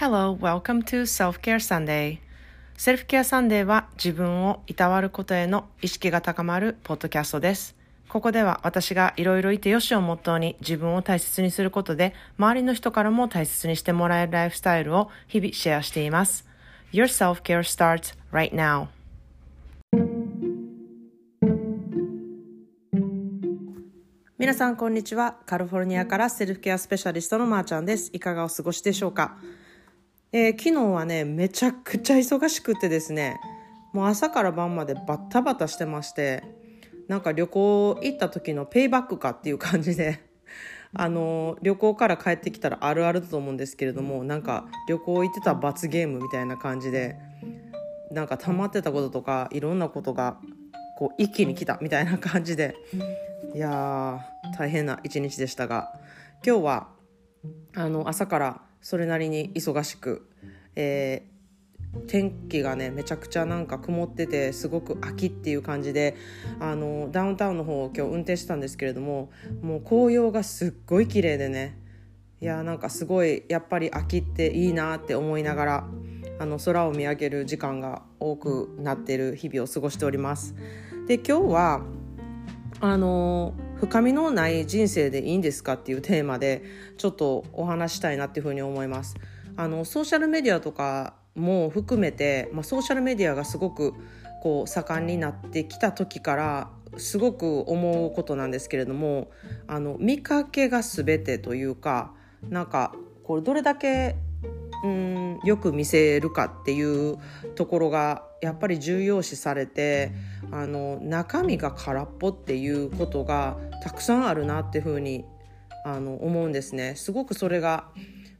Hello, welcome to Self-Care Sunday. セルフケアサンデーは自分をいたわることへの意識が高まるポッドキャストです。ここでは私がいろいろいてよしをモットーに自分を大切にすることで周りの人からも大切にしてもらえるライフスタイルを日々シェアしています。Your self-care starts right now. 皆さんこんにちは。カリフォルニアからセルフケアスペシャリストのまーちゃんです。いかがお過ごしでしょうか、えー、昨日はね、めちゃくちゃ忙しくてですね、もう朝から晩までバッタバタしてまして、なんか旅行行った時のペイバックかっていう感じで、あの、旅行から帰ってきたらあるあるだと思うんですけれども、なんか旅行行ってた罰ゲームみたいな感じで、なんか溜まってたこととか、いろんなことが、こう一気に来たみたいな感じで、いや大変な一日でしたが今日はあの朝からそれなりに忙しく、えー、天気がねめちゃくちゃなんか曇っててすごく秋っていう感じであのダウンタウンの方を今日運転したんですけれどももう紅葉がすっごい綺麗でねいやなんかすごいやっぱり秋っていいなって思いながらあの空を見上げる時間が多くなっている日々を過ごしております。で今日はあの深みのない人生でいいんですかっていうテーマでちょっとお話したいなっていうふうに思います。あのソーシャルメディアとかも含めて、まあ、ソーシャルメディアがすごくこう盛んになってきた時からすごく思うことなんですけれどもあの見かけが全てというかなんかこれどれだけうんよく見せるかっていうところがやっぱり重要視されてあの中身が空っぽっていうことがたくさんあるなっていうふうにあの思うんですね。すごくそれが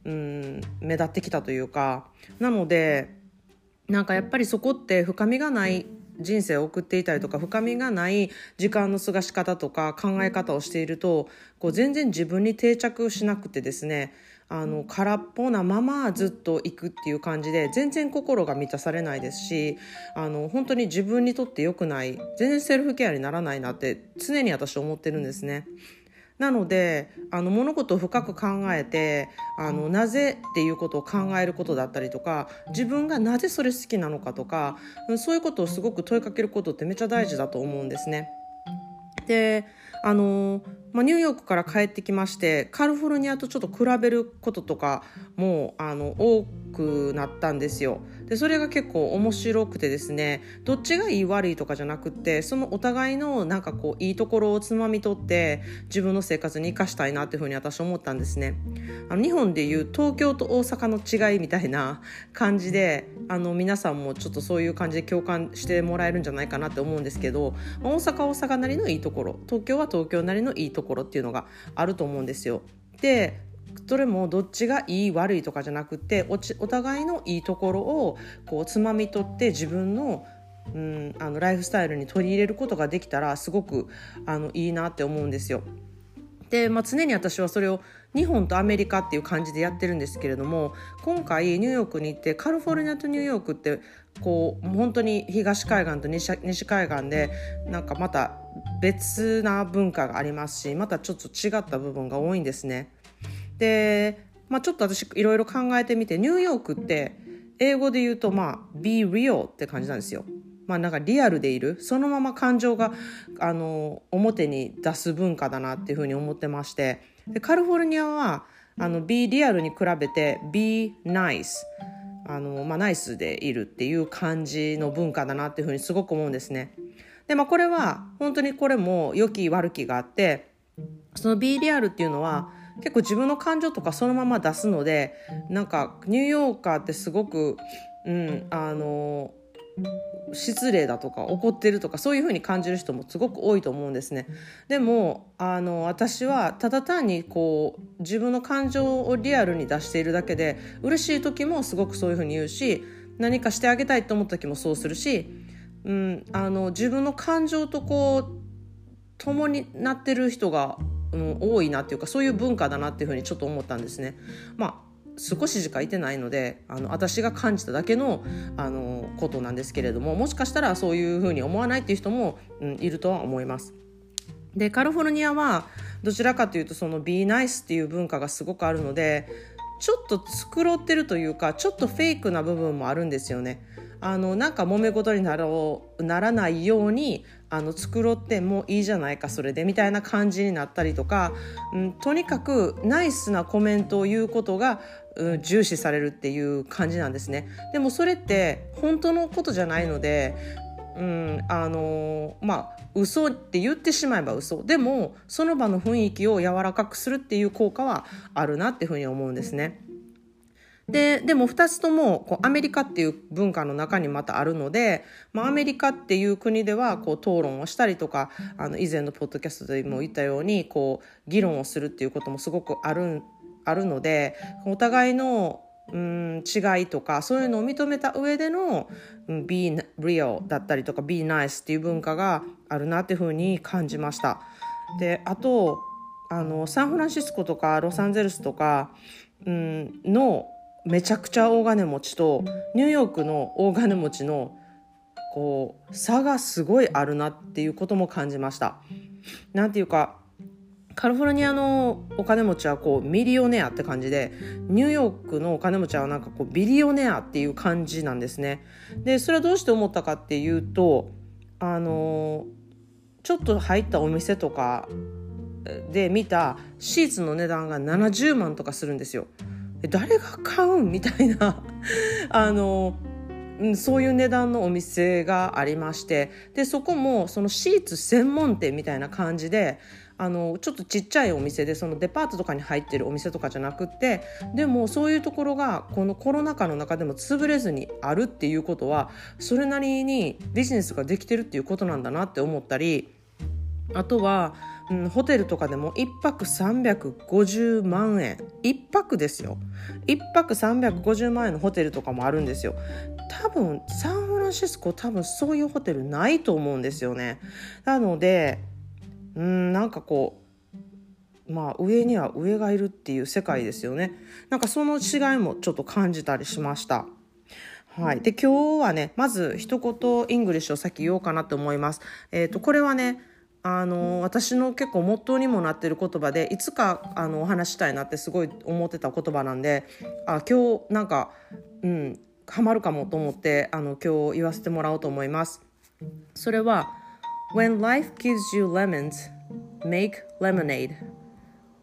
うん目立ってきたというか。なのでなんかやっぱりそこって深みがない人生を送っていたりとか深みがない時間の過ごし方とか考え方をしているとこう全然自分に定着しなくてですねあの空っぽなままずっと行くっていう感じで全然心が満たされないですしあの本当に自分にとって良くない全然セルフケアにならないなって常に私思ってるんですね。なのであの物事を深く考えてあのなぜっていうことを考えることだったりとか自分がなぜそれ好きなのかとかそういうことをすごく問いかけることってめっちゃ大事だと思うんですね。であのまあ、ニューヨークから帰ってきましてカリフォルニアとちょっと比べることとかもあの多くなったんですよ。でそれが結構面白くてですねどっちがいい悪いとかじゃなくってそのお互いのなんかこういいところをつまみ取って自分の生活に生かしたいなっていうふうに私思ったんですね。あの日本でいう東京と大阪の違いみたいな感じであの皆さんもちょっとそういう感じで共感してもらえるんじゃないかなって思うんですけど大阪大阪なりのいいところ東京は東京なりのいいところっていうのがあると思うんですよ。でどれもどっちがいい悪いとかじゃなくておちお互いのいいところをこうつまみ取って自分のうん、あのライフスタイルに取り入れることができたらすごくあのいいなって思うんですよ。で、まあ、常に私はそれを日本とアメリカっていう感じでやってるんですけれども今回ニューヨークに行ってカリフォルニアとニューヨークってこう本当に東海岸と西西海岸でなんかまた別な文化がありますしまたちょっと違った部分が多いんですね。で、まあ、ちょっと私いろいろ考えてみてニューヨークって英語で言うとまあ be real って感じなんですよ。まあなんかリアルでいるそのまま感情があの表に出す文化だなっていうふうに思ってましてでカリフォルニアはあの be リアルに比べて be nice あの、まあ、ナイスでいるっていう感じの文化だなっていうふうにすごく思うんですね。でまあこれは本当にこれも良き悪きがあってその be リアルっていうのは結構自分の感情とかそのまま出すのでなんかニューヨーカーってすごく、うん、あの失礼だとか怒ってるとかそういうふうに感じる人もすごく多いと思うんですね。でもあの私はただ単にこう自分の感情をリアルに出しているだけで嬉しい時もすごくそういうふうに言うし何かしてあげたいと思った時もそうするし、うん、あの自分の感情とこう共になってる人がうん、多いなっていうかそういう文化だなっていうふうにちょっと思ったんですね。まあ少ししかいてないのであの私が感じただけのあのことなんですけれどももしかしたらそういうふうに思わないっていう人も、うん、いるとは思います。でカリフォルニアはどちらかというとその Be Nice っていう文化がすごくあるのでちょっと繕ってるというかちょっとフェイクな部分もあるんですよね。あのなんか揉め事になろうならないようにあの繕ってもいいじゃないかそれでみたいな感じになったりとか、うん、とにかくナイスなコメントを言うことが、うん、重視されるっていう感じなんですね。でもそれって本当のことじゃないのでうん、あのまあ嘘って言ってしまえば嘘でもその場の雰囲気を柔らかくするっていう効果はあるなっていうふうに思うんですね。ででも2つともこうアメリカっていう文化の中にまたあるので、まあ、アメリカっていう国ではこう討論をしたりとかあの以前のポッドキャストでも言ったようにこう議論をするっていうこともすごくあるあるのでお互いのうん違いとかそういうのを認めた上での、うん、be real だったりとか be nice っていう文化があるなっていうふうに感じました。であとあのサンフランシスコとかロサンゼルスとか、うん、のめちゃくちゃ大金持ちとニューヨークの大金持ちのこう差がすごいあるなっていうことも感じました。なんていうかカリフォルニアのお金持ちはこうミリオネアって感じでニューヨークのお金持ちはなんかこうビリオネアっていう感じなんですね。でそれはどうして思ったかっていうとあのちょっと入ったお店とかで見たシーツの値段が70万とかするんですよ。誰が買うん？みたいな あのそういう値段のお店がありましてでそこもそのシーツ専門店みたいな感じであのちょっとちっちゃいお店でそのデパートとかに入ってるお店とかじゃなくってでもそういうところがこのコロナ禍の中でも潰れずにあるっていうことはそれなりにビジネスができてるっていうことなんだなって思ったりあとは、うん、ホテルとかでも1泊350万円。1泊ですよ。1泊350万円のホテルとかもあるんですよ。多分サンフランシスコ多分そういうホテルないと思うんですよね。なのでうんなんかこうまあ上には上がいるっていう世界ですよねなんかその違いもちょっと感じたりしましたはい。で、今日はね、まず一言イングリッシュを先言おうかなと思います。えっ、ー、と、これはね、あの私の結構モットーにもなってる言葉でいつかあのお話したいなってすごい思ってた言葉なんであ今日なんかうんハマるかもと思ってあの今日言わせてもらおうと思います。それは When life gives you lemons, make lemonade.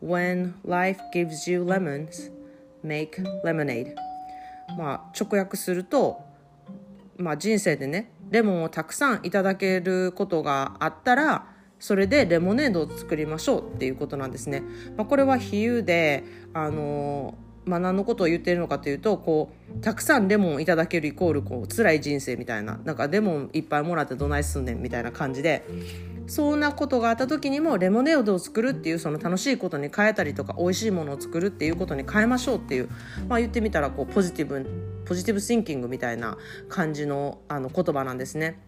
When life gives you lemons, make lemonade. まあ直訳すると、まあ人生でね、レモンをたくさんいただけることがあったら、それでレモネードを作りましょうっていうことなんですね。まあ、これは比喩で、あのーまあ、何のことを言ってるのかというとこうたくさんレモンいただけるイコールこう辛い人生みたいななんかレモンいっぱいもらってどないすんねんみたいな感じでそんなことがあった時にもレモネードを作るっていうその楽しいことに変えたりとか美味しいものを作るっていうことに変えましょうっていう、まあ、言ってみたらこうポジティブポジティブシンキングみたいな感じのあの言葉なんですね。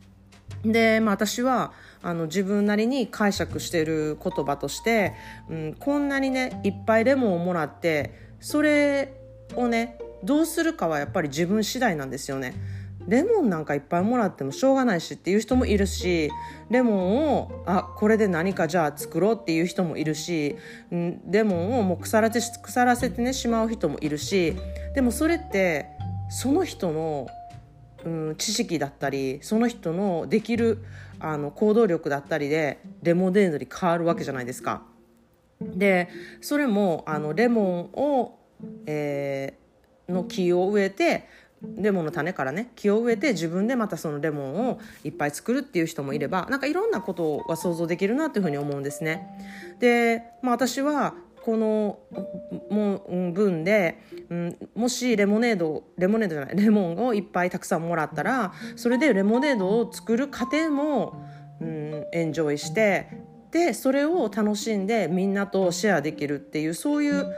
で、まあ、私はあの自分なりに解釈してる言葉として、うん、こんなにねいっぱいレモンをもらってそれをねどうするかはやっぱり自分次第なんですよね。レモンなんかいっぱいもらってもしょうがないしっていう人もいるしレモンをあこれで何かじゃあ作ろうっていう人もいるしレモンをもう腐らせ腐らせてねしまう人もいるしでもそれってその人の、うん、知識だったりその人のできるあの行動力だったりでレモネードに変わるわけじゃないですか。でそれもあのレモンを、えー、の木を植えてレモンの種からね木を植えて自分でまたそのレモンをいっぱい作るっていう人もいればなんかいろんなことが想像できるなっていうふうに思うんですね。で、まあ、私はこの分で、うん、もしレモネードレモネードじゃないレモンをいっぱいたくさんもらったらそれでレモネードを作る過程も、うん、エンジョイしてでそれを楽しんでみんなとシェアできるっていうそういう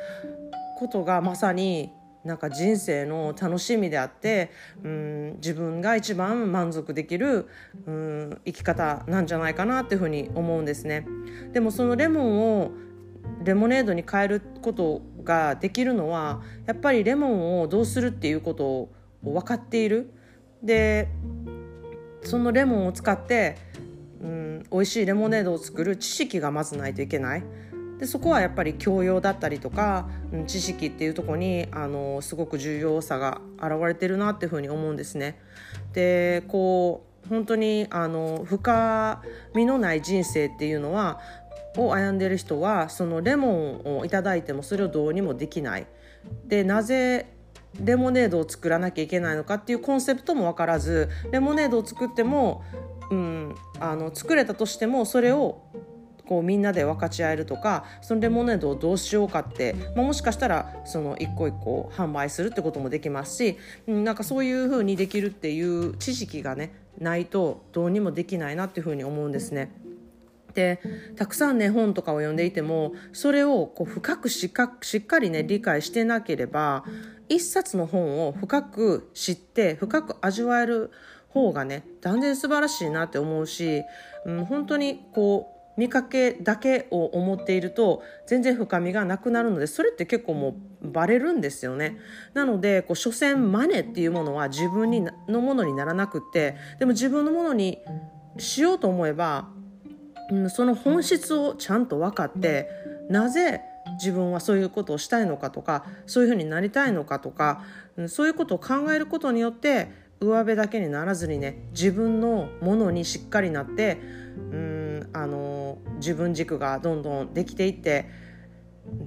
ことがまさになんか人生の楽しみであって、うん、自分が一番満足できる、うん、生き方なんじゃないかなっていうふうに思うんですね。でもそのレモンをレモネードに変えることができるのはやっぱりレモンをどうするっていうことを分かっている。でそのレモンを使ってうん、美味しいレモネードを作る知識がまずないといけないでそこはやっぱり教養だったりとか、うん、知識っていうとこにあのすごく重要さが現れてるなっていうふうに思うんですね。でこう本当にあの深みのない人生っていうのはを歩んでる人はそのレモンを頂いてもそれをどうにもできない。でなぜレモネードを作らなきゃいけないのかっていうコンセプトも分からずレモネードを作っても、うん、あの作れたとしてもそれをこうみんなで分かち合えるとかそのレモネードをどうしようかって、まあ、もしかしたらその一個一個販売するってこともできますし、うん、なんかそういうふうにできるっていう知識がねないとどうにもできないなっていうふうに思うんですね。でたくさんね本とかを読んでいてもそれをこう深くしっかしっかりね理解してなければ一冊の本を深く知って深く味わえる方がね断然素晴らしいなって思うし、うん、本当にこう見かけだけを思っていると全然深みがなくなるのでそれって結構もうバレるんですよね。なのでこう所詮マネっていうものは自分にのものにならなくってでも自分のものにしようと思えば、その本質をちゃんと分かってなぜ自分はそういうことをしたいのかとかそういうふうになりたいのかとか、うん、そういうことを考えることによって上辺だけにならずにね自分のものにしっかりなってうんあの自分軸がどんどんできていって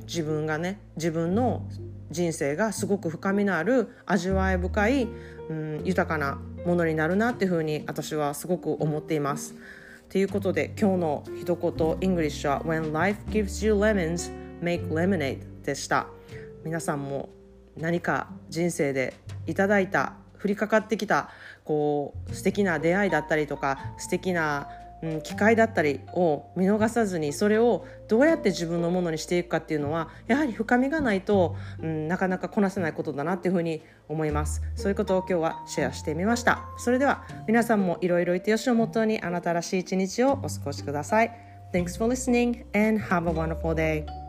自分がね自分の人生がすごく深みのある味わい深い、うん、豊かなものになるなっていうふうに私はすごく思っています。ということで今日の一言イングリッシュは When life gives you lemons, make lemonade でした。皆さんも何か人生でいただいた降りかかってきたこう素敵な出会いだったりとか素敵なうん、機会だったりを見逃さずにそれをどうやって自分のものにしていくかっていうのはやはり深みがないと、うん、なかなかこなせないことだなっていうふうに思います。そういうことを今日はシェアしてみました。それでは皆さんもいろいろいてよしをもとにあなたらしい一日をお過ごしください。Thanks for listening and have a wonderful day.